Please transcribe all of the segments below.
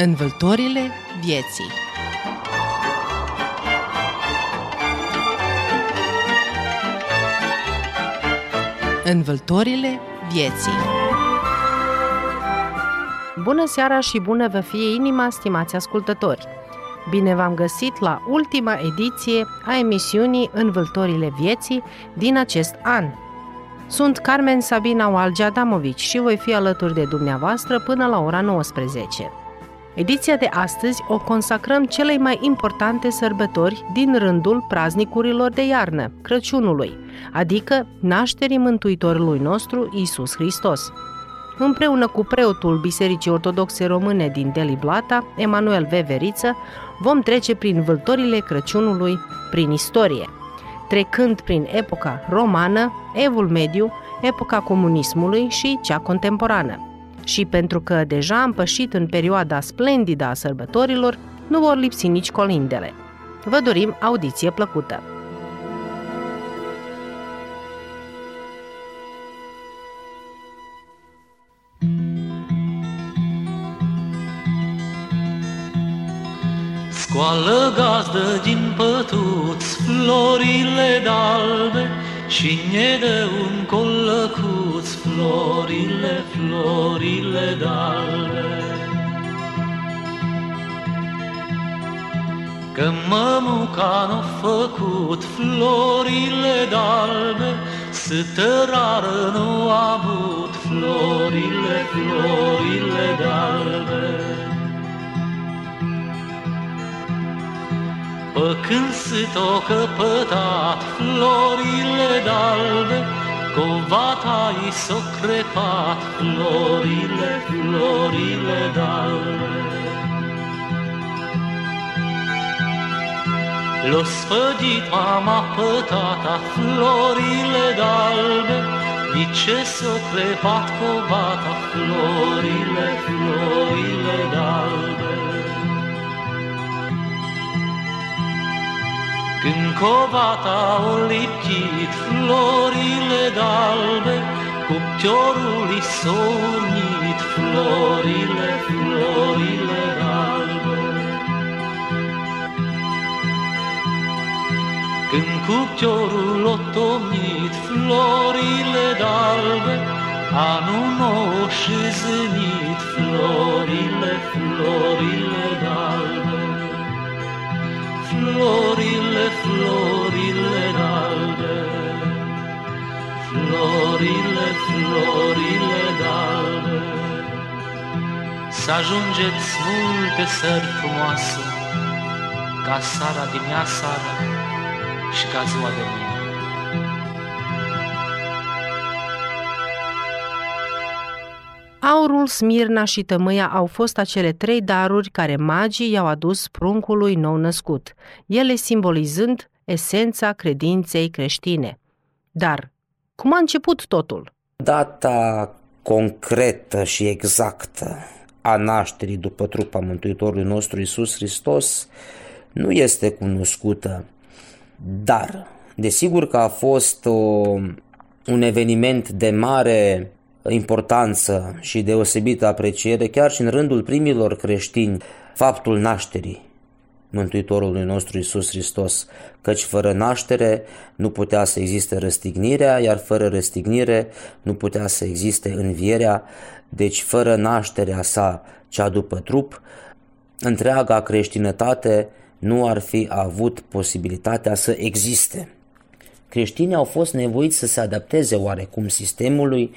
Învâltorile vieții Învâltorile vieții Bună seara și bună vă fie inima, stimați ascultători! Bine v-am găsit la ultima ediție a emisiunii Învâltorile vieții din acest an. Sunt Carmen Sabina Walge Adamovici și voi fi alături de dumneavoastră până la ora 19. Ediția de astăzi o consacrăm celei mai importante sărbători din rândul praznicurilor de iarnă, Crăciunului, adică nașterii Mântuitorului nostru Isus Hristos. Împreună cu preotul Bisericii Ortodoxe Române din Deli Blata, Emanuel Veveriță, vom trece prin vâltorile Crăciunului prin istorie, trecând prin epoca romană, evul mediu, epoca comunismului și cea contemporană și pentru că deja am pășit în perioada splendidă a sărbătorilor, nu vor lipsi nici colindele. Vă dorim audiție plăcută! Scoală gazdă din pătuți florile dalbe și ne dă un colăcuț florile, florile dalbe. Că mămuca n-a făcut florile dalbe, Să tărară nu a avut florile, florile dalbe. Pe când s-o căpătat florile dalbe, Covata i s-o crepat florile, florile dalbe. L-o sfădit mama pătata florile dalbe, De ce s-o crepat covata florile, florile dalbe. Când covata o lipchit florile dalbe, Cupciorul i s-o unit florile, florile dalbe. Când cupciorul o tomnit florile dalbe, Anul nou și zânit florile, florile dalbe florile, florile florile, florile albe. Să ajungeți multe sări frumoase, ca sara din ea sara și ca ziua de mine. Aurul, smirna și tămâia au fost acele trei daruri care magii i-au adus pruncului nou născut, ele simbolizând esența credinței creștine. Dar cum a început totul? Data concretă și exactă a nașterii după trupa Mântuitorului nostru Isus Hristos nu este cunoscută, dar desigur că a fost o, un eveniment de mare importanță și deosebită apreciere chiar și în rândul primilor creștini faptul nașterii Mântuitorului nostru Isus Hristos, căci fără naștere nu putea să existe răstignirea, iar fără răstignire nu putea să existe învierea, deci fără nașterea sa cea după trup, întreaga creștinătate nu ar fi avut posibilitatea să existe. Creștinii au fost nevoiți să se adapteze oarecum sistemului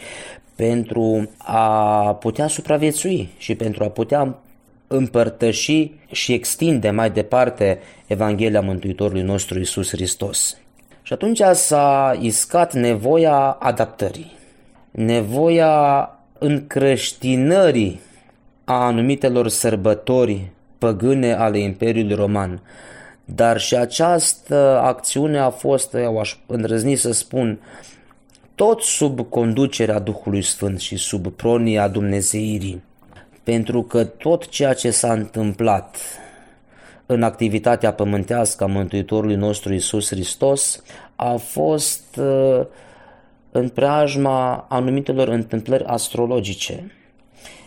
pentru a putea supraviețui și pentru a putea împărtăși și extinde mai departe Evanghelia Mântuitorului nostru Isus Hristos. Și atunci s-a iscat nevoia adaptării, nevoia încreștinării a anumitelor sărbători păgâne ale Imperiului Roman. Dar și această acțiune a fost, eu aș îndrăzni să spun, tot sub conducerea Duhului Sfânt și sub pronia Dumnezeirii, pentru că tot ceea ce s-a întâmplat în activitatea pământească a Mântuitorului nostru Isus Hristos a fost uh, în preajma anumitelor întâmplări astrologice.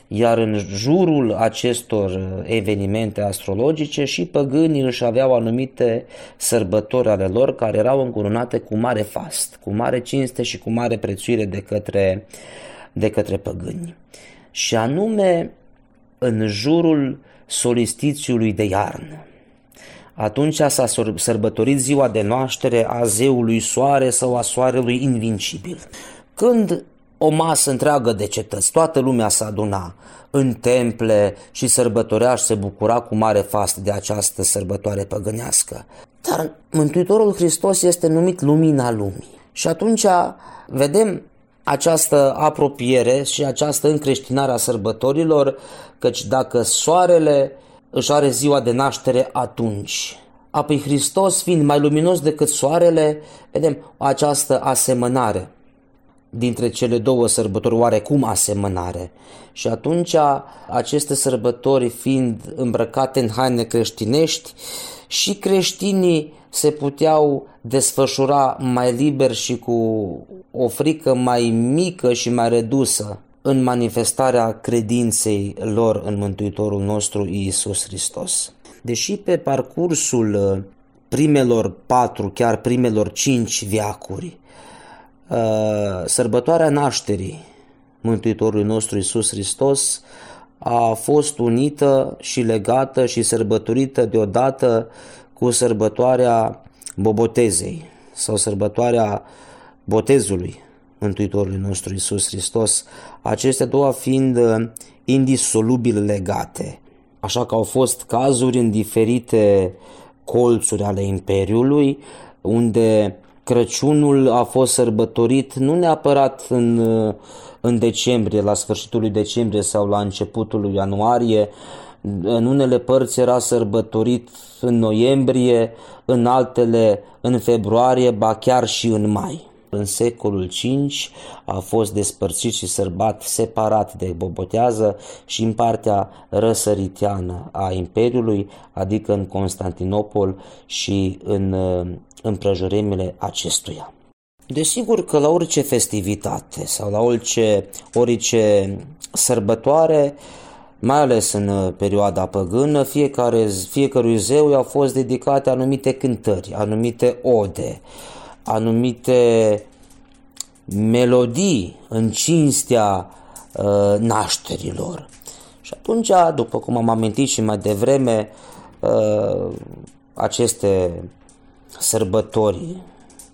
iar în jurul acestor evenimente astrologice și păgânii își aveau anumite sărbători ale lor care erau încurunate cu mare fast, cu mare cinste și cu mare prețuire de către, de către păgâni. Și anume în jurul solistițiului de iarnă. Atunci s-a sărbătorit ziua de naștere a zeului soare sau a soarelui invincibil. Când o masă întreagă de cetăți, toată lumea s-a aduna în temple și sărbătoreaș și se bucura cu mare fast de această sărbătoare păgânească. Dar Mântuitorul Hristos este numit lumina lumii. Și atunci vedem această apropiere și această încreștinare a sărbătorilor, căci dacă soarele își are ziua de naștere atunci, apoi Hristos fiind mai luminos decât soarele, vedem această asemănare dintre cele două sărbători, oarecum asemănare. Și atunci aceste sărbători fiind îmbrăcate în haine creștinești, și creștinii se puteau desfășura mai liber și cu o frică mai mică și mai redusă în manifestarea credinței lor în Mântuitorul nostru Iisus Hristos. Deși pe parcursul uh, primelor patru, chiar primelor cinci viacuri, uh, sărbătoarea nașterii Mântuitorului nostru Iisus Hristos a fost unită și legată și sărbătorită deodată cu sărbătoarea Bobotezei sau sărbătoarea botezului Mântuitorului nostru Isus Hristos, acestea două fiind uh, indisolubil legate. Așa că au fost cazuri în diferite colțuri ale Imperiului, unde Crăciunul a fost sărbătorit nu neapărat în, uh, în decembrie, la sfârșitul lui decembrie sau la începutul lui ianuarie, în unele părți era sărbătorit în noiembrie, în altele în februarie, ba chiar și în mai. În secolul V a fost despărțit și sărbat separat de Bobotează și în partea răsăriteană a Imperiului, adică în Constantinopol și în împrejurimile acestuia. Desigur că la orice festivitate sau la orice, orice sărbătoare, mai ales în uh, perioada păgână, fiecare, fiecărui zeu i-au fost dedicate anumite cântări, anumite ode, anumite melodii în cinstea uh, nașterilor. Și atunci, după cum am amintit și mai devreme, uh, aceste sărbători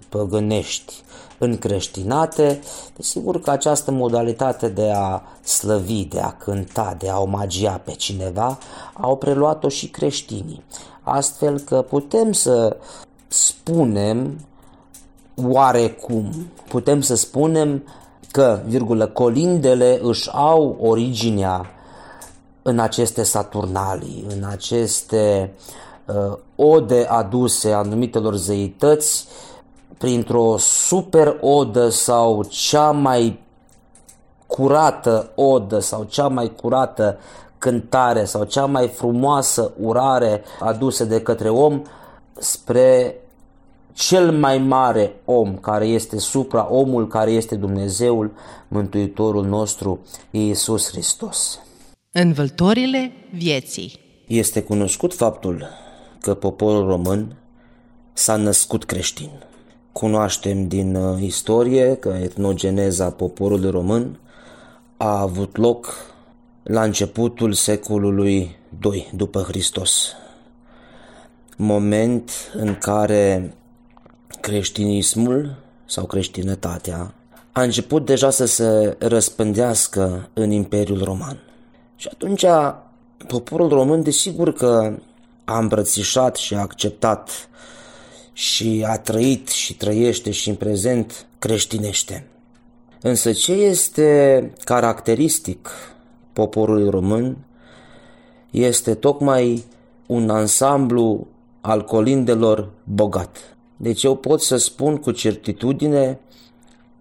păgânești încreștinate, desigur că această modalitate de a slăvi, de a cânta, de a omagia pe cineva, au preluat-o și creștinii. Astfel că putem să spunem oarecum, putem să spunem că, virgulă, colindele își au originea în aceste saturnalii, în aceste uh, ode aduse anumitelor zeități printr-o super odă sau cea mai curată odă sau cea mai curată cântare sau cea mai frumoasă urare adusă de către om spre cel mai mare om care este supra omul care este Dumnezeul, Mântuitorul nostru, Iisus Hristos. Învăltorile vieții Este cunoscut faptul că poporul român s-a născut creștin. Cunoaștem din uh, istorie că etnogeneza poporului român a avut loc la începutul secolului II după Hristos. Moment în care creștinismul sau creștinătatea a început deja să se răspândească în Imperiul Roman. Și atunci poporul român desigur că a îmbrățișat și a acceptat și a trăit și trăiește și în prezent creștinește. Însă ce este caracteristic poporului român este tocmai un ansamblu al colindelor bogat. Deci eu pot să spun cu certitudine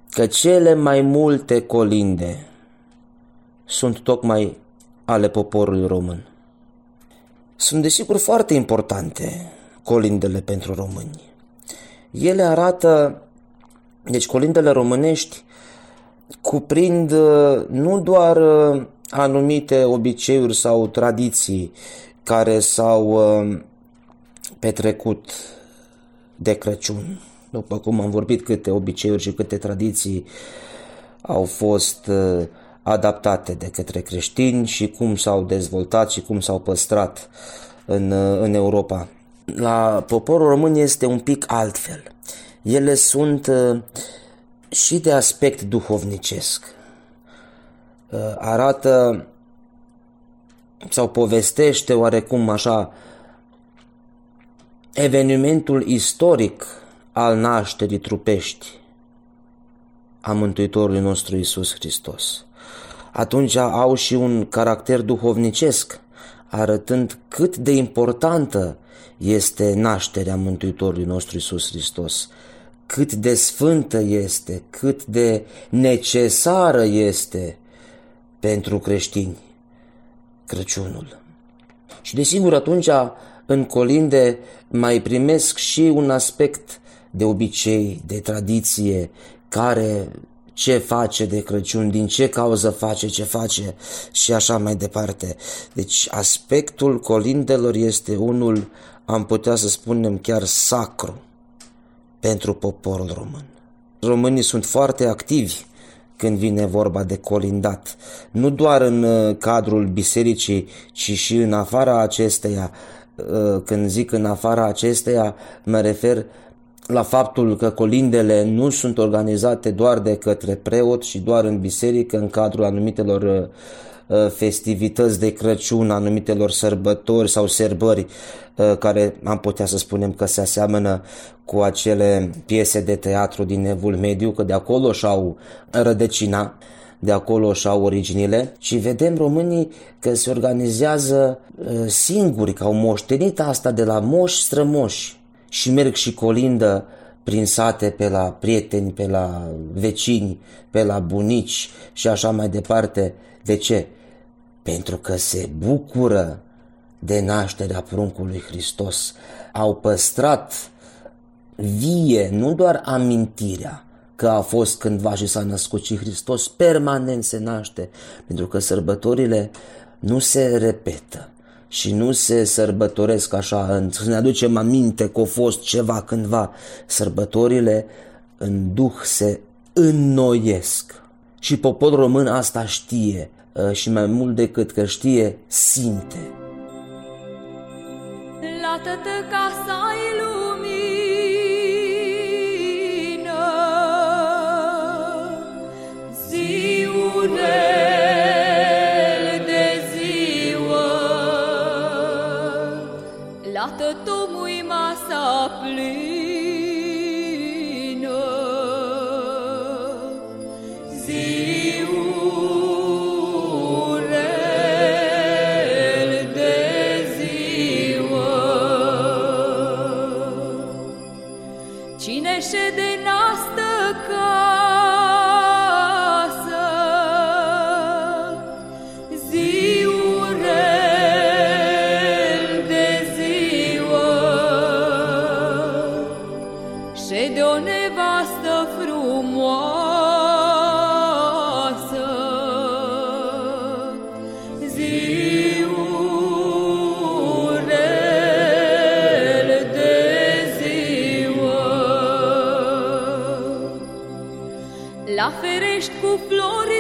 că cele mai multe colinde sunt tocmai ale poporului român. Sunt desigur foarte importante colindele pentru români. Ele arată, deci colindele românești cuprind uh, nu doar uh, anumite obiceiuri sau tradiții care s-au uh, petrecut de Crăciun. După cum am vorbit, câte obiceiuri și câte tradiții au fost uh, adaptate de către creștini și cum s-au dezvoltat și cum s-au păstrat în, uh, în Europa. La poporul român este un pic altfel. Ele sunt și de aspect duhovnicesc. Arată sau povestește oarecum așa evenimentul istoric al nașterii trupești a Mântuitorului nostru Isus Hristos. Atunci au și un caracter duhovnicesc, arătând cât de importantă este nașterea Mântuitorului nostru Isus Hristos, cât de sfântă este, cât de necesară este pentru creștini Crăciunul. Și desigur atunci în colinde mai primesc și un aspect de obicei, de tradiție, care ce face de Crăciun, din ce cauză face ce face și așa mai departe. Deci aspectul colindelor este unul, am putea să spunem, chiar sacru pentru poporul român. Românii sunt foarte activi când vine vorba de colindat. Nu doar în uh, cadrul bisericii, ci și în afara acesteia. Uh, când zic în afara acesteia, mă refer la faptul că colindele nu sunt organizate doar de către preot și doar în biserică, în cadrul anumitelor uh, festivități de Crăciun, anumitelor sărbători sau serbări care am putea să spunem că se aseamănă cu acele piese de teatru din Evul Mediu, că de acolo și-au rădăcina, de acolo și-au originile. Și vedem românii că se organizează uh, singuri, că au moștenit asta de la moși strămoși și merg și colindă prin sate pe la prieteni, pe la vecini, pe la bunici și așa mai departe. De ce? Pentru că se bucură de nașterea pruncului Hristos. Au păstrat vie, nu doar amintirea că a fost cândva și s-a născut și Hristos permanent se naște, pentru că sărbătorile nu se repetă și nu se sărbătoresc așa, să ne aducem aminte că a fost ceva cândva. Sărbătorile în duh se înnoiesc. Și poporul român asta știe ă, și mai mult decât că știe, simte. La tătă casa gloria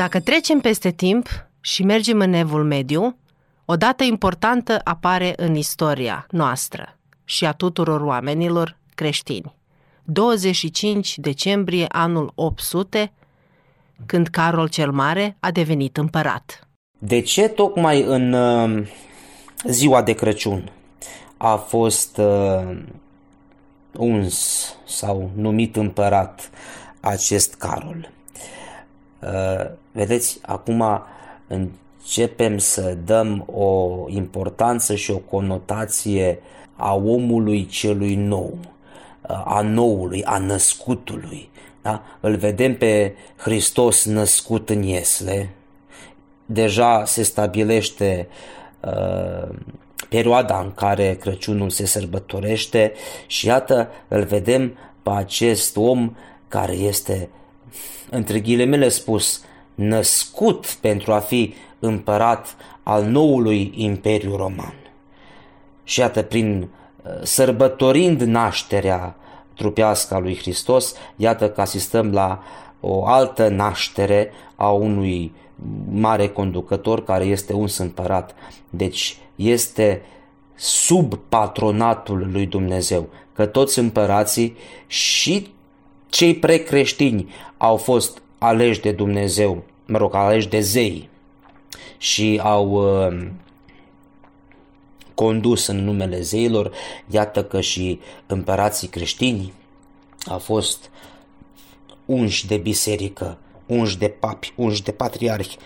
Dacă trecem peste timp și mergem în evul mediu, o dată importantă apare în istoria noastră și a tuturor oamenilor creștini. 25 decembrie anul 800 când Carol cel Mare a devenit împărat. De ce tocmai în uh, ziua de Crăciun a fost uh, uns sau numit împărat acest Carol? Uh, vedeți, acum începem să dăm o importanță și o conotație a omului celui nou, a noului, a născutului. Da? Îl vedem pe Hristos născut în Iesle, deja se stabilește uh, perioada în care Crăciunul se sărbătorește și iată îl vedem pe acest om care este, între ghilimele spus, născut pentru a fi împărat al noului Imperiu Roman. Și iată, prin uh, sărbătorind nașterea trupească a lui Hristos, iată că asistăm la o altă naștere a unui mare conducător care este un împărat. Deci este sub patronatul lui Dumnezeu, că toți împărații și cei precreștini au fost aleși de Dumnezeu, mă rog, aleși de zei și au uh, condus în numele zeilor, iată că și împărații creștini au fost unși de biserică, unși de papi, unși de patriarhi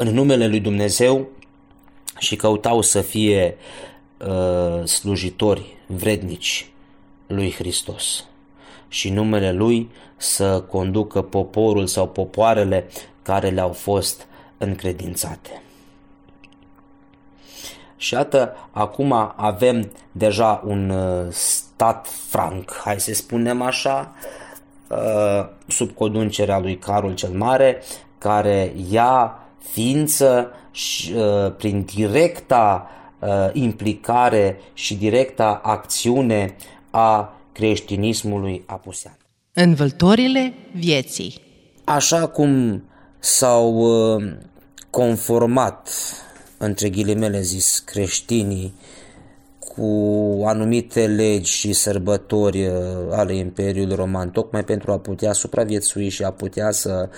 în numele lui Dumnezeu și căutau să fie uh, slujitori vrednici lui Hristos și numele lui să conducă poporul sau popoarele care le-au fost încredințate. Și iată, acum avem deja un uh, stat franc, hai să spunem așa, uh, sub conducerea lui Carol cel Mare, care ia ființă și, uh, prin directa implicare și directa acțiune a creștinismului apusean. Învăltorile vieții Așa cum s-au conformat, între ghilimele zis, creștinii cu anumite legi și sărbători uh, ale Imperiului Roman, tocmai pentru a putea supraviețui și a putea să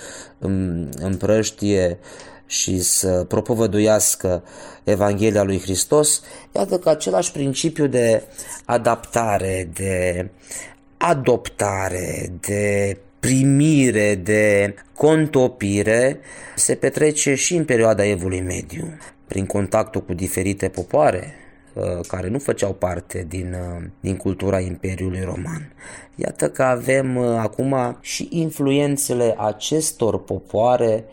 împrăștie și să propovăduiască Evanghelia lui Hristos, iată că același principiu de adaptare, de adoptare, de primire, de contopire se petrece și în perioada Evului Mediu, prin contactul cu diferite popoare. uh, care nu făceau parte din, uh, din cultura Imperiului Roman. Iată că avem uh, acum și influențele acestor popoare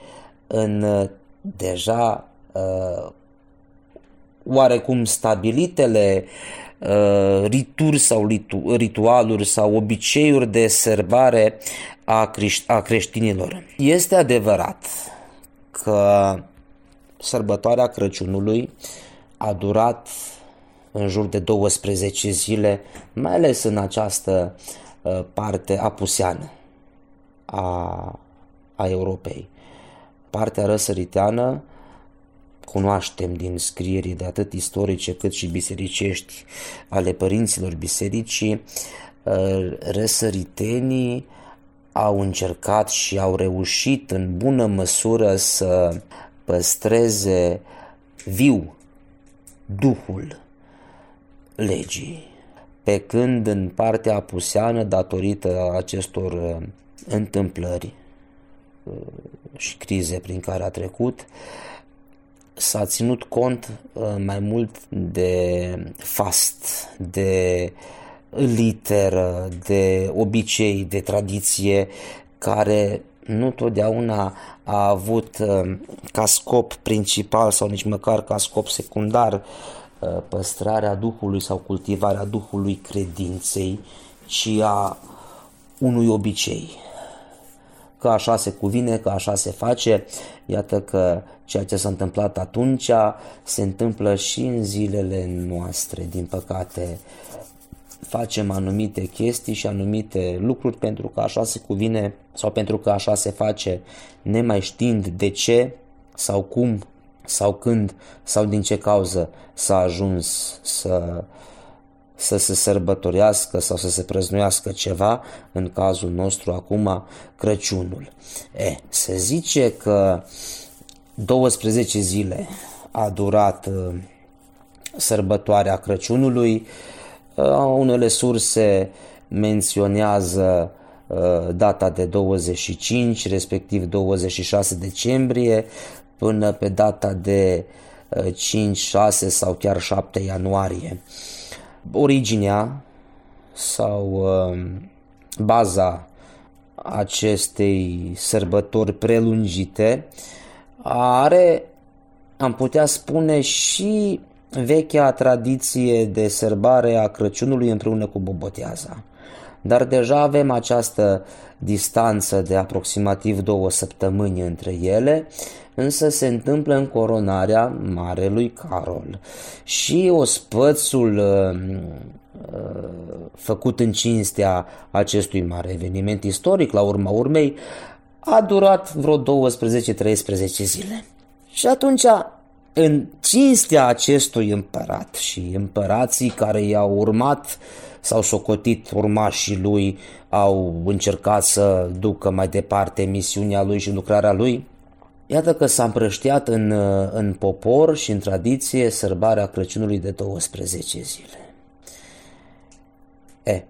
în deja oarecum stabilitele Uh, rituri sau ritu- ritualuri sau obiceiuri de sărbare a, creș- a creștinilor. Este adevărat că sărbătoarea Crăciunului a durat în jur de 12 zile, mai ales în această uh, parte apuseană a, a Europei. Partea răsăriteană cunoaștem din scrierii de atât istorice cât și bisericești ale părinților bisericii, uh, răsăritenii au încercat și au reușit în bună măsură să păstreze viu Duhul legii. Pe când în partea apuseană, datorită acestor uh, întâmplări uh, și crize prin care a trecut, s-a ținut cont uh, mai mult de fast, de literă, de obicei, de tradiție, care nu totdeauna a avut uh, ca scop principal sau nici măcar ca scop secundar uh, păstrarea Duhului sau cultivarea Duhului credinței, ci a unui obicei că așa se cuvine, că așa se face. Iată că ceea ce s-a întâmplat atunci se întâmplă și în zilele noastre, din păcate. facem anumite chestii și anumite lucruri pentru că așa se cuvine sau pentru că așa se face, nemai știind de ce sau cum sau când sau din ce cauză s-a ajuns să, să se sărbătorească sau să se prăznuiască ceva, în cazul nostru acum Crăciunul. E, se zice că 12 zile a durat uh, sărbătoarea Crăciunului, uh, unele surse menționează uh, data de 25, respectiv 26 decembrie, până pe data de 5, 6 sau chiar 7 ianuarie. Originea sau baza acestei sărbători prelungite are, am putea spune, și vechea tradiție de sărbare a Crăciunului împreună cu Boboteaza. Dar deja avem această distanță de aproximativ două săptămâni între ele, însă se întâmplă în coronarea Marelui Carol. Și ospățul uh, uh, făcut în cinstea acestui mare eveniment istoric, la urma urmei, a durat vreo 12-13 zile. Și atunci, în cinstea acestui împărat și împărații care i-au urmat sau socotit urmașii lui, au încercat să ducă mai departe misiunea lui și lucrarea lui, Iată că s-a împrăștiat în, în popor și în tradiție sărbarea Crăciunului de 12 zile. E,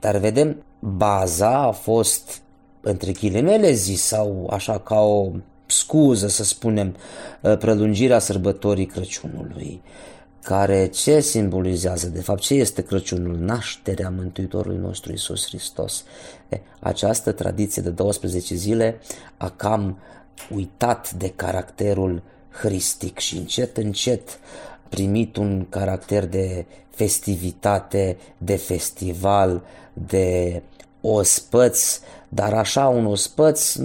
dar vedem, baza a fost între ghilimele zis sau așa ca o scuză, să spunem, uh, prelungirea sărbătorii Crăciunului, care ce simbolizează, de fapt, ce este Crăciunul? Nașterea Mântuitorului nostru Isus Hristos. E, această tradiție de 12 zile a cam uitat de caracterul hristic și încet, încet primit un caracter de festivitate, de festival, de ospăț, dar așa un ospăț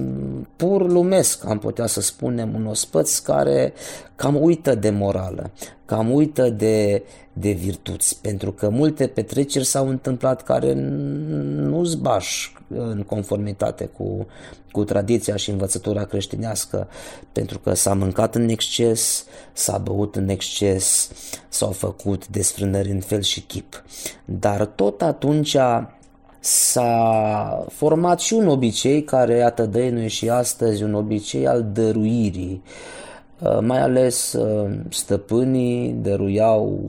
pur lumesc, am putea să spunem, un ospăț care cam uită de morală, cam uită de, de virtuți, pentru că multe petreceri s-au întâmplat care nu zbaș în conformitate cu, cu tradiția și învățătura creștinească, pentru că s-a mâncat în exces, s-a băut în exces, s-au făcut desfrânări în fel și chip. Dar tot atunci s-a format și un obicei care, iată, dăinuie și astăzi, un obicei al dăruirii. Uh, mai ales uh, stăpânii dăruiau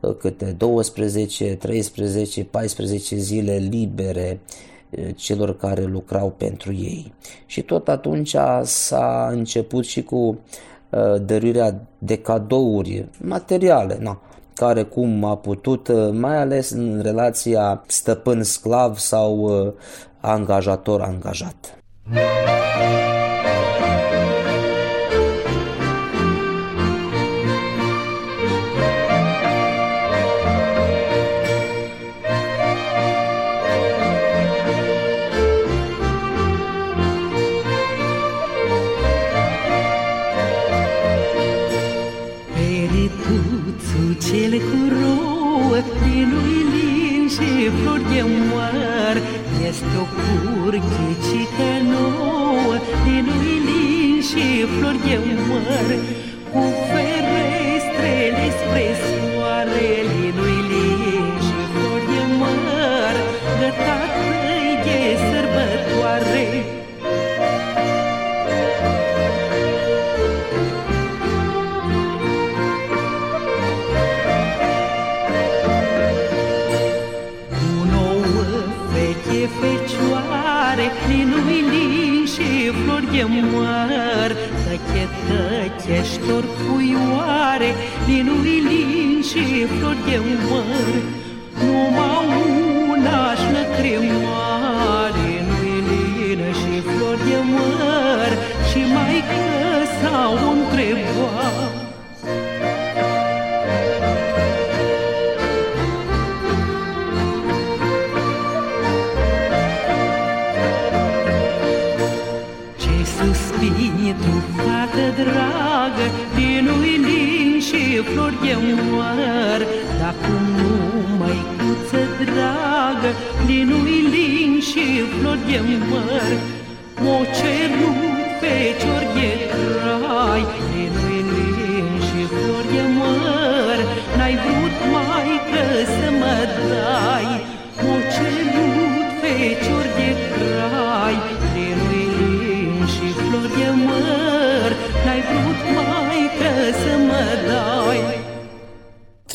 uh, câte 12, 13, 14 zile libere celor care lucrau pentru ei. Și tot atunci s-a început și cu dăruirea de cadouri materiale. Na, care cum a putut, uh, mai ales în relația stăpân-sclav sau uh, angajator-angajat. flori de măr găsești oricui oare Din uilin și flori de umăr. Dar cum nu mai cuță dragă, linui lin și flori de măr, m-o cerut pe cior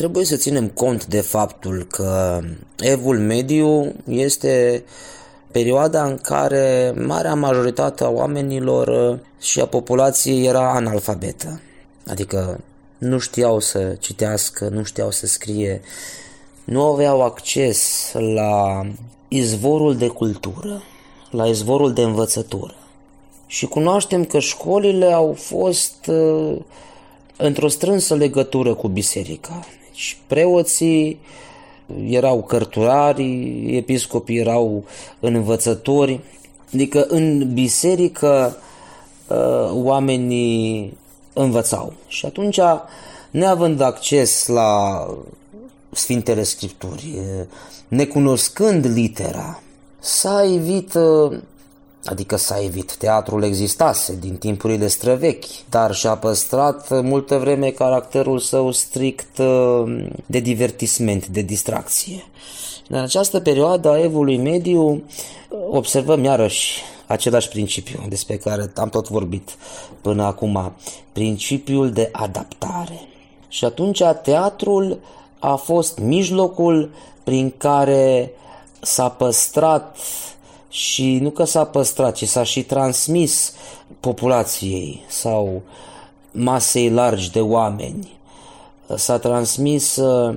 Trebuie să ținem cont de faptul că evul mediu este perioada în care marea majoritate a oamenilor și a populației era analfabetă. Adică nu știau să citească, nu știau să scrie, nu aveau acces la izvorul de cultură, la izvorul de învățătură. Și cunoaștem că școlile au fost uh, într-o strânsă legătură cu biserica. Deci preoții erau cărturari, episcopii erau învățători, adică în biserică uh, oamenii învățau. Și atunci, neavând acces la Sfintele Scripturi, necunoscând litera, s-a evit uh, Adică s-a evit. Teatrul existase din timpurile străvechi, dar și-a păstrat multă vreme caracterul său strict uh, de divertisment, de distracție. În această perioadă a evului mediu observăm iarăși același principiu despre care am tot vorbit până acum, principiul de adaptare. Și atunci teatrul a fost mijlocul prin care s-a păstrat și nu că s-a păstrat, ci s-a și transmis populației sau masei largi de oameni. S-a transmis uh,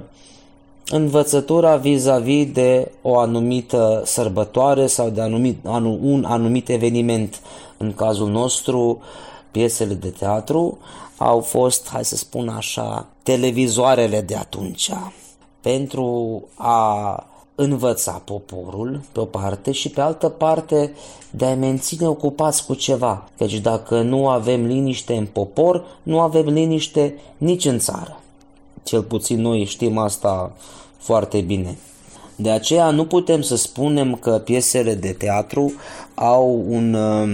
învățătura vis-a-vis de o anumită sărbătoare sau de anumit, un anumit eveniment. În cazul nostru, piesele de teatru au fost, hai să spun așa, televizoarele de atunci pentru a învăța poporul, pe o parte, și pe altă parte de a menține ocupați cu ceva. Căci dacă nu avem liniște în popor, nu avem liniște nici în țară. Cel puțin noi știm asta foarte bine. De aceea nu putem să spunem că piesele de teatru au un um,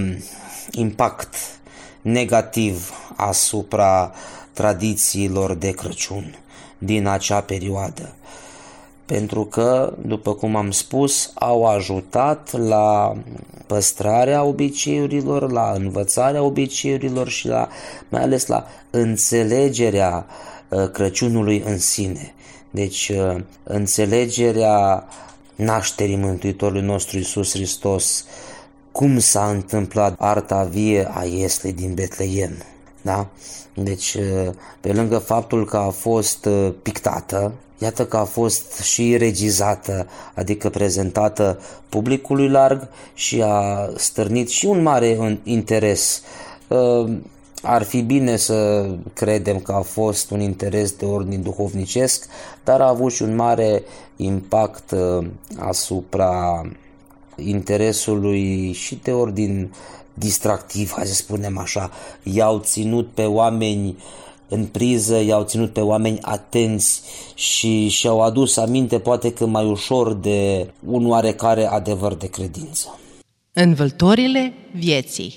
impact negativ asupra tradițiilor de Crăciun din acea perioadă pentru că, după cum am spus, au ajutat la păstrarea obiceiurilor, la învățarea obiceiurilor și la, mai ales la înțelegerea uh, Crăciunului în sine. Deci, uh, înțelegerea nașterii Mântuitorului nostru Isus Hristos, cum s-a întâmplat arta vie a Ieslei din Betleem. Da? Deci, uh, pe lângă faptul că a fost pictată, Iată că a fost și regizată, adică prezentată publicului larg și a stârnit și un mare interes. Uh, ar fi bine să credem că a fost un interes de ordin duhovnicesc, dar a avut și un mare impact uh, asupra interesului și de ordin distractiv, hai să spunem așa. I-au ținut pe oameni uh, în priză, i-au ținut pe oameni atenți și și-au adus aminte poate că mai ușor de un oarecare adevăr de credință. Învăltorile vieții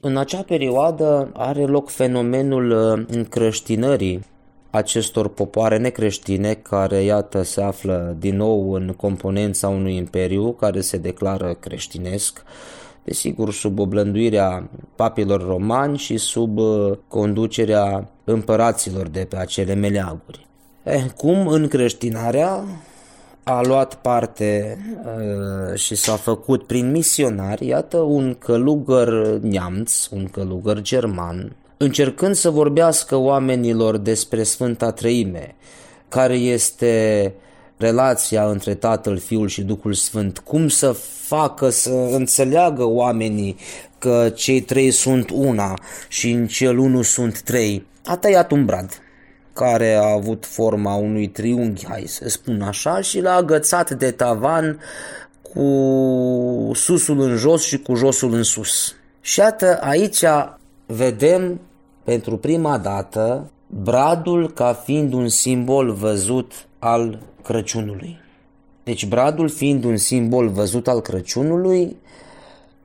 În acea perioadă are loc fenomenul uh, încreștinării acestor popoare necreștine care, iată, se află din nou în componența unui imperiu care se declară creștinesc desigur sub oblânduirea papilor romani și sub uh, conducerea împăraților de pe acele meleaguri. Eh, cum încreștinarea a luat parte uh, și s-a făcut prin misionari, iată, un călugăr neamț, un călugăr german, încercând să vorbească oamenilor despre Sfânta Trăime, care este relația între Tatăl, Fiul și Duhul Sfânt, cum să facă să înțeleagă oamenii că cei trei sunt una și în cel unu sunt trei. A tăiat un brad care a avut forma unui triunghi, hai să spun așa, și l-a agățat de tavan cu susul în jos și cu josul în sus. Și iată, aici vedem pentru prima dată bradul ca fiind un simbol văzut al Crăciunului. Deci bradul fiind un simbol văzut al Crăciunului,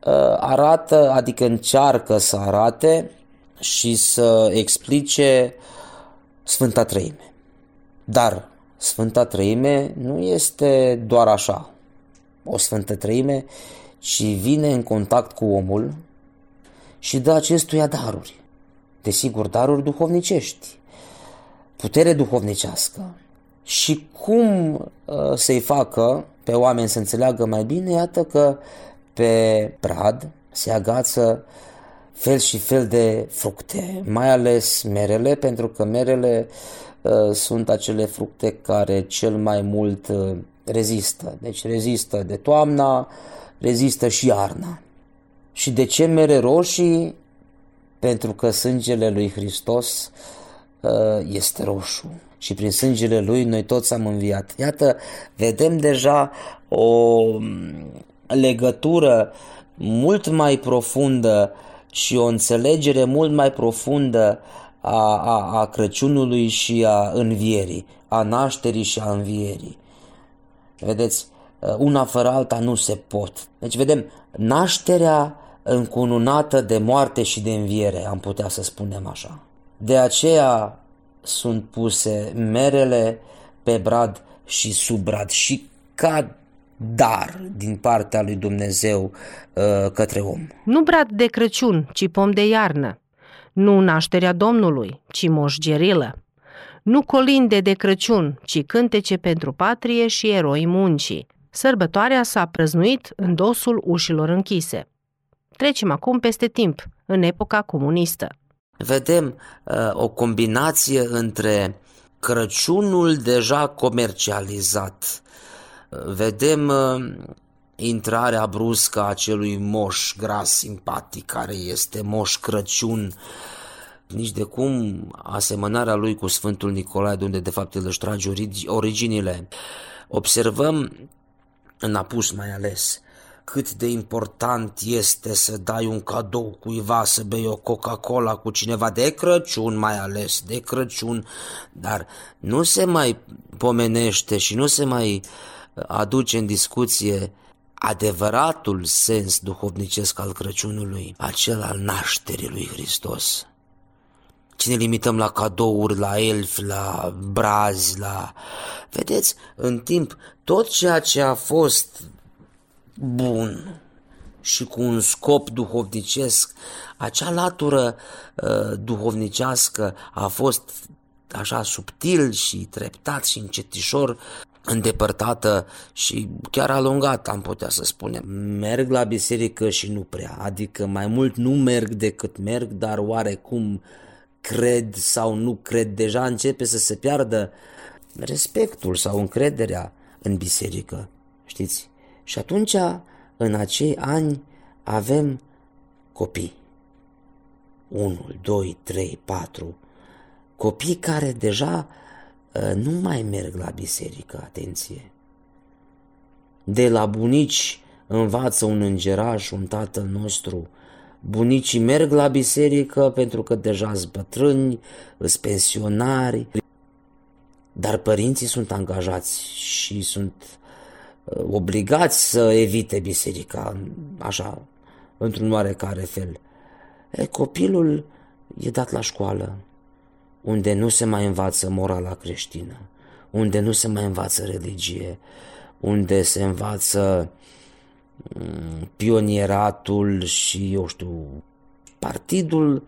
ă, arată, adică încearcă să arate și să explice Sfânta Trăime. Dar Sfânta Trăime nu este doar așa, o Sfântă Trăime, ci vine în contact cu omul și dă acestuia daruri. Desigur, daruri duhovnicești, putere duhovnicească. Și cum uh, să-i facă pe oameni să înțeleagă mai bine? Iată că pe brad se agață fel și fel de fructe, mai ales merele, pentru că merele uh, sunt acele fructe care cel mai mult uh, rezistă. Deci rezistă de toamna, rezistă și iarna. Și de ce mere roșii? Pentru că sângele lui Hristos uh, este roșu și prin sângele lui noi toți am înviat. Iată, vedem deja o mm, legătură mult mai profundă și o înțelegere mult mai profundă a, a, a Crăciunului și a învierii, a nașterii și a învierii. Vedeți, una fără alta nu se pot. Deci vedem, nașterea încununată de moarte și de înviere, am putea să spunem așa. De aceea sunt puse merele pe brad și sub brad și ca dar din partea lui Dumnezeu uh, către om. Nu brad de Crăciun, ci pom de iarnă. Nu nașterea Domnului, ci moș gerilă. Nu colinde de Crăciun, ci cântece pentru patrie și eroi muncii. Sărbătoarea s-a prăznuit în dosul ușilor închise. Trecem acum peste timp, în epoca comunistă. Vedem uh, o combinație între Crăciunul deja comercializat, vedem uh, intrarea bruscă a acelui moș gras simpatic care este moș Crăciun, nici de cum asemănarea lui cu Sfântul Nicolae, de unde de fapt el își trage originile. Observăm în apus mai ales cât de important este să dai un cadou cuiva, să bei o Coca-Cola cu cineva de Crăciun mai ales, de Crăciun, dar nu se mai pomenește și nu se mai aduce în discuție adevăratul sens duhovnicesc al Crăciunului, acel al nașterii lui Hristos. Cine limităm la cadouri, la elfi, la brazi, la... Vedeți, în timp, tot ceea ce a fost bun și cu un scop duhovnicesc, acea latură uh, duhovnicească a fost așa subtil și treptat și încetișor îndepărtată și chiar alungată, am putea să spunem. Merg la biserică și nu prea, adică mai mult nu merg decât merg, dar oarecum cred sau nu cred, deja începe să se piardă respectul sau încrederea în biserică, știți? Și atunci, în acei ani, avem copii. 1, 2, 3, 4, copii care deja uh, nu mai merg la biserică, atenție. De la bunici învață un îngeraș, un tatăl nostru. Bunicii merg la biserică pentru că deja sunt bătrâni, sunt pensionari, dar părinții sunt angajați și sunt uh, obligați să evite biserica, așa, într-un oarecare fel. E, copilul e dat la școală, unde nu se mai învață morala creștină, unde nu se mai învață religie, unde se învață mm, pionieratul și, eu știu, partidul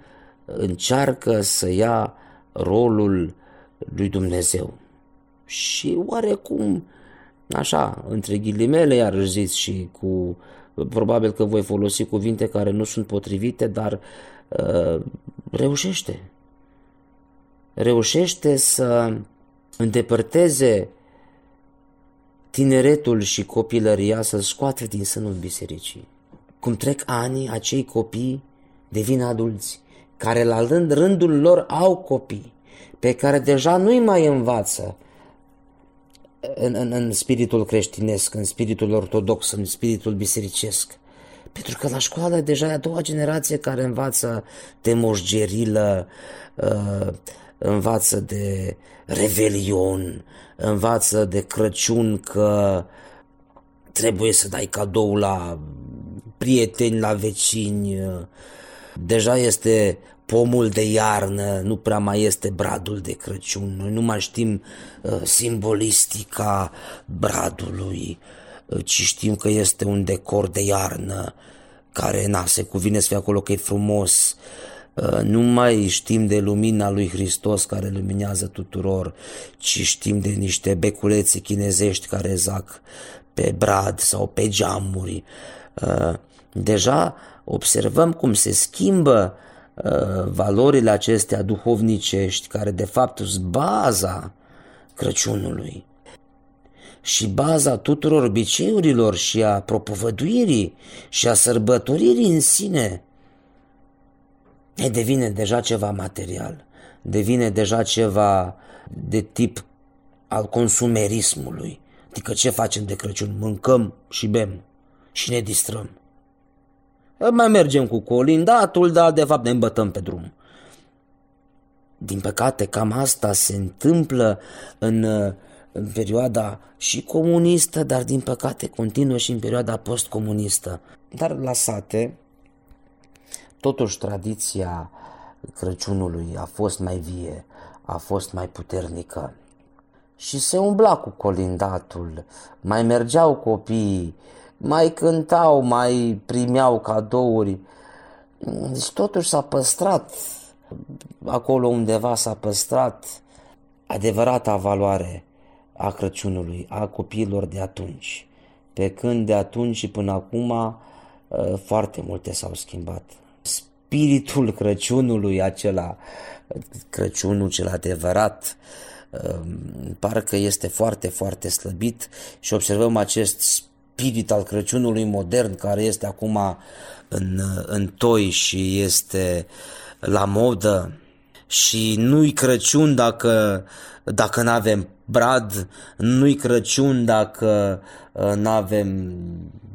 încearcă să ia rolul lui Dumnezeu. Și oarecum, așa, între ghilimele, iar zis și cu, probabil că voi folosi cuvinte care nu sunt potrivite, dar uh, reușește reușește să îndepărteze tineretul și copilăria să scoate din sânul bisericii. Cum trec ani, acei copii devin adulți, care la rând, rândul lor au copii, pe care deja nu-i mai învață în, în, în spiritul creștinesc, în spiritul ortodox, în spiritul bisericesc. Pentru că la școală deja e a doua generație care învață de moșgerilă, uh, învață de revelion, învață de Crăciun că trebuie să dai cadou la prieteni, la vecini. Deja este pomul de iarnă, nu prea mai este bradul de Crăciun. Noi nu mai știm uh, simbolistica bradului, uh, ci știm că este un decor de iarnă care, na, se cuvine să fie acolo că e frumos. Uh, nu mai știm de lumina lui Hristos care luminează tuturor, ci știm de niște beculețe chinezești care zac pe brad sau pe geamuri. Uh, deja observăm cum se schimbă uh, valorile acestea duhovnicești, care de fapt sunt baza Crăciunului și baza tuturor obiceiurilor și a propovăduirii și a sărbătoririi în sine. E devine deja ceva material, devine deja ceva de tip al consumerismului. Adică ce facem de Crăciun? Mâncăm și bem și ne distrăm. Mai mergem cu colindatul, dar de fapt ne îmbătăm pe drum. Din păcate, cam asta se întâmplă în, în perioada și comunistă, dar din păcate continuă și în perioada postcomunistă. Dar la sate, totuși tradiția Crăciunului a fost mai vie, a fost mai puternică. Și se umbla cu colindatul, mai mergeau copiii, mai cântau, mai primeau cadouri. Deci totuși s-a păstrat, acolo undeva s-a păstrat adevărata valoare a Crăciunului, a copiilor de atunci. Pe când de atunci și până acum ă, foarte multe s-au schimbat. Spiritul Crăciunului acela, Crăciunul cel adevărat, ă, parcă este foarte, foarte slăbit și observăm acest spirit al Crăciunului modern care este acum în, în toi și este la modă și nu-i Crăciun dacă, dacă nu avem brad, nu-i Crăciun dacă uh, nu avem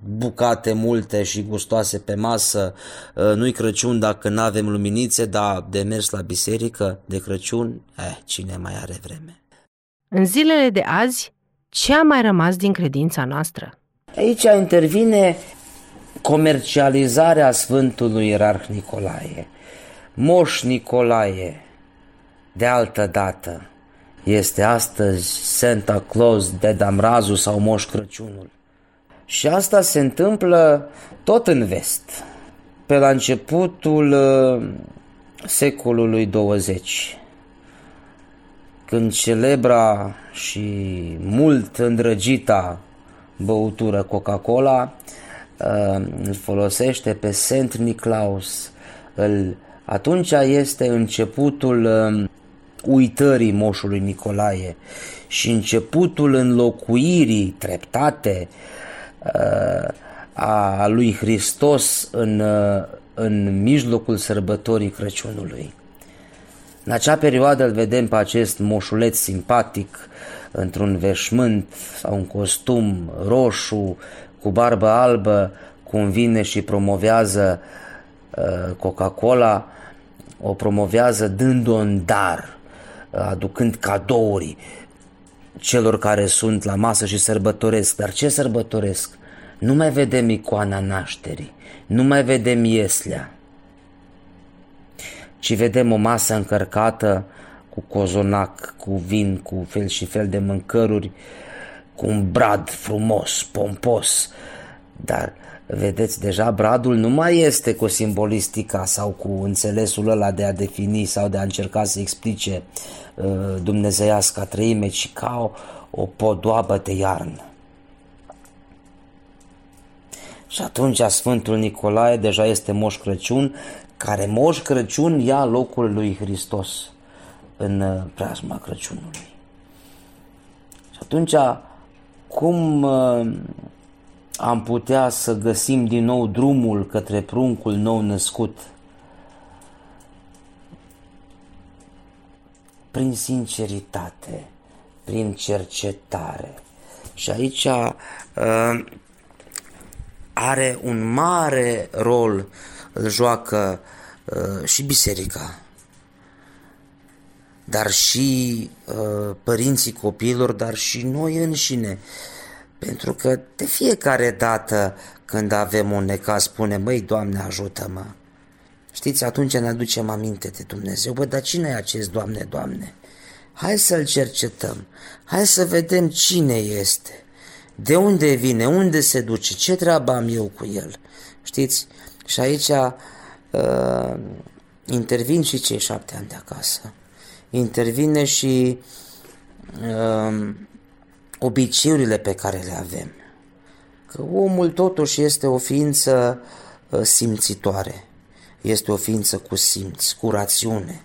bucate multe și gustoase pe masă, uh, nu-i Crăciun dacă nu avem luminițe, dar de mers la biserică de Crăciun, eh, cine mai are vreme. În zilele de azi, ce a mai rămas din credința noastră? Aici intervine comercializarea Sfântului Ierarh Nicolae. Moș Nicolae, de altă dată, este astăzi Santa Claus de Damrazu sau Moș Crăciunul. Și asta se întâmplă tot în vest, pe la începutul uh, secolului 20, când celebra și mult îndrăgita băutură Coca-Cola, uh, îl folosește pe Saint Nicolaus. Îl, atunci este începutul um, uitării moșului Nicolae și începutul înlocuirii treptate uh, a lui Hristos în, uh, în mijlocul sărbătorii Crăciunului. În acea perioadă îl vedem pe acest moșuleț simpatic într-un veșmânt sau un costum roșu cu barbă albă, cum vine și promovează uh, Coca-Cola, o promovează dând-o în dar, uh, aducând cadouri celor care sunt la masă și sărbătoresc. Dar ce sărbătoresc? Nu mai vedem icoana nașterii, nu mai vedem ieslea, ci vedem o masă încărcată cu cozonac, cu vin, cu fel și fel de mâncăruri, cu un brad frumos, pompos, dar vedeți, deja bradul nu mai este cu simbolistica sau cu înțelesul ăla de a defini sau de a încerca să explice uh, dumnezeiasca trăime, ci ca o, o podoabă de iarnă. Și atunci Sfântul Nicolae deja este Moș Crăciun, care Moș Crăciun ia locul lui Hristos în uh, preajma Crăciunului. Și atunci, cum uh, am putea să găsim din nou drumul către pruncul nou născut? Prin sinceritate, prin cercetare. Și aici uh, are un mare rol, îl joacă uh, și biserica dar și uh, părinții copiilor, dar și noi înșine. Pentru că de fiecare dată când avem un necaz, spune, măi, Doamne, ajută-mă. Știți, atunci ne aducem aminte de Dumnezeu. Bă, dar cine e acest Doamne, Doamne? Hai să-L cercetăm, hai să vedem cine este, de unde vine, unde se duce, ce treabă am eu cu El. Știți? Și aici uh, intervin și cei șapte ani de acasă. Intervine și uh, obiceiurile pe care le avem. Că omul totuși este o ființă uh, simțitoare, este o ființă cu simț, cu rațiune.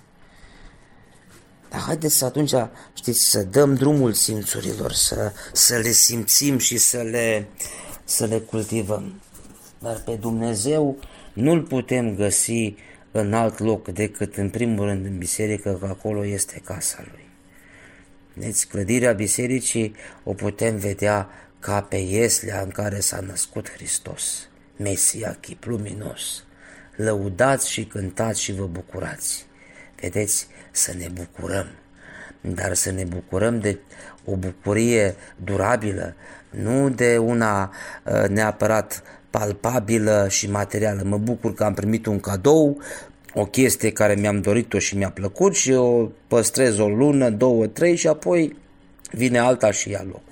Dar haideți să atunci, știți, să dăm drumul simțurilor, să, să le simțim și să le, să le cultivăm. Dar pe Dumnezeu nu-L putem găsi în alt loc decât în primul rând în biserică, că acolo este casa Lui. Deci clădirea bisericii o putem vedea ca pe Ieslea în care s-a născut Hristos, Mesia, chip luminos. Lăudați și cântați și vă bucurați. Vedeți, să ne bucurăm, dar să ne bucurăm de o bucurie durabilă, nu de una uh, neapărat palpabilă și materială. Mă bucur că am primit un cadou, o chestie care mi-am dorit-o și mi-a plăcut și o păstrez o lună, două, trei și apoi vine alta și ia loc.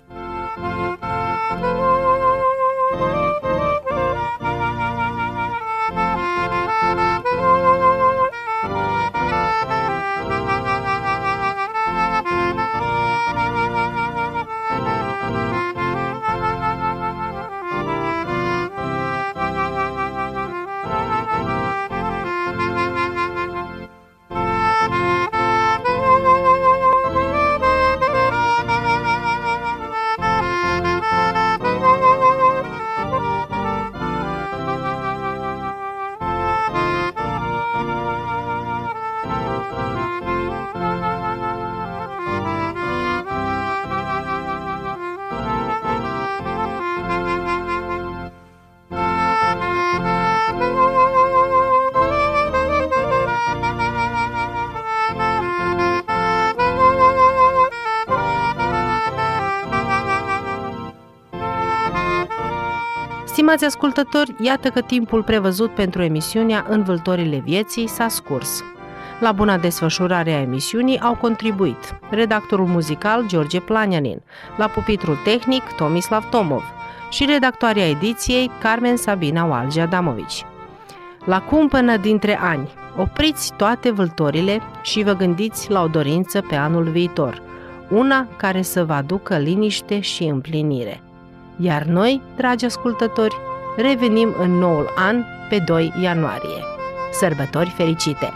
Stimați ascultători, iată că timpul prevăzut pentru emisiunea Învâltorile vieții s-a scurs. La buna desfășurare a emisiunii au contribuit redactorul muzical George Planianin, la pupitrul tehnic Tomislav Tomov și redactoarea ediției Carmen Sabina Walge Adamovici. La cumpănă dintre ani, opriți toate vâltorile și vă gândiți la o dorință pe anul viitor, una care să vă aducă liniște și împlinire – iar noi, dragi ascultători, revenim în noul an pe 2 ianuarie. Sărbători fericite!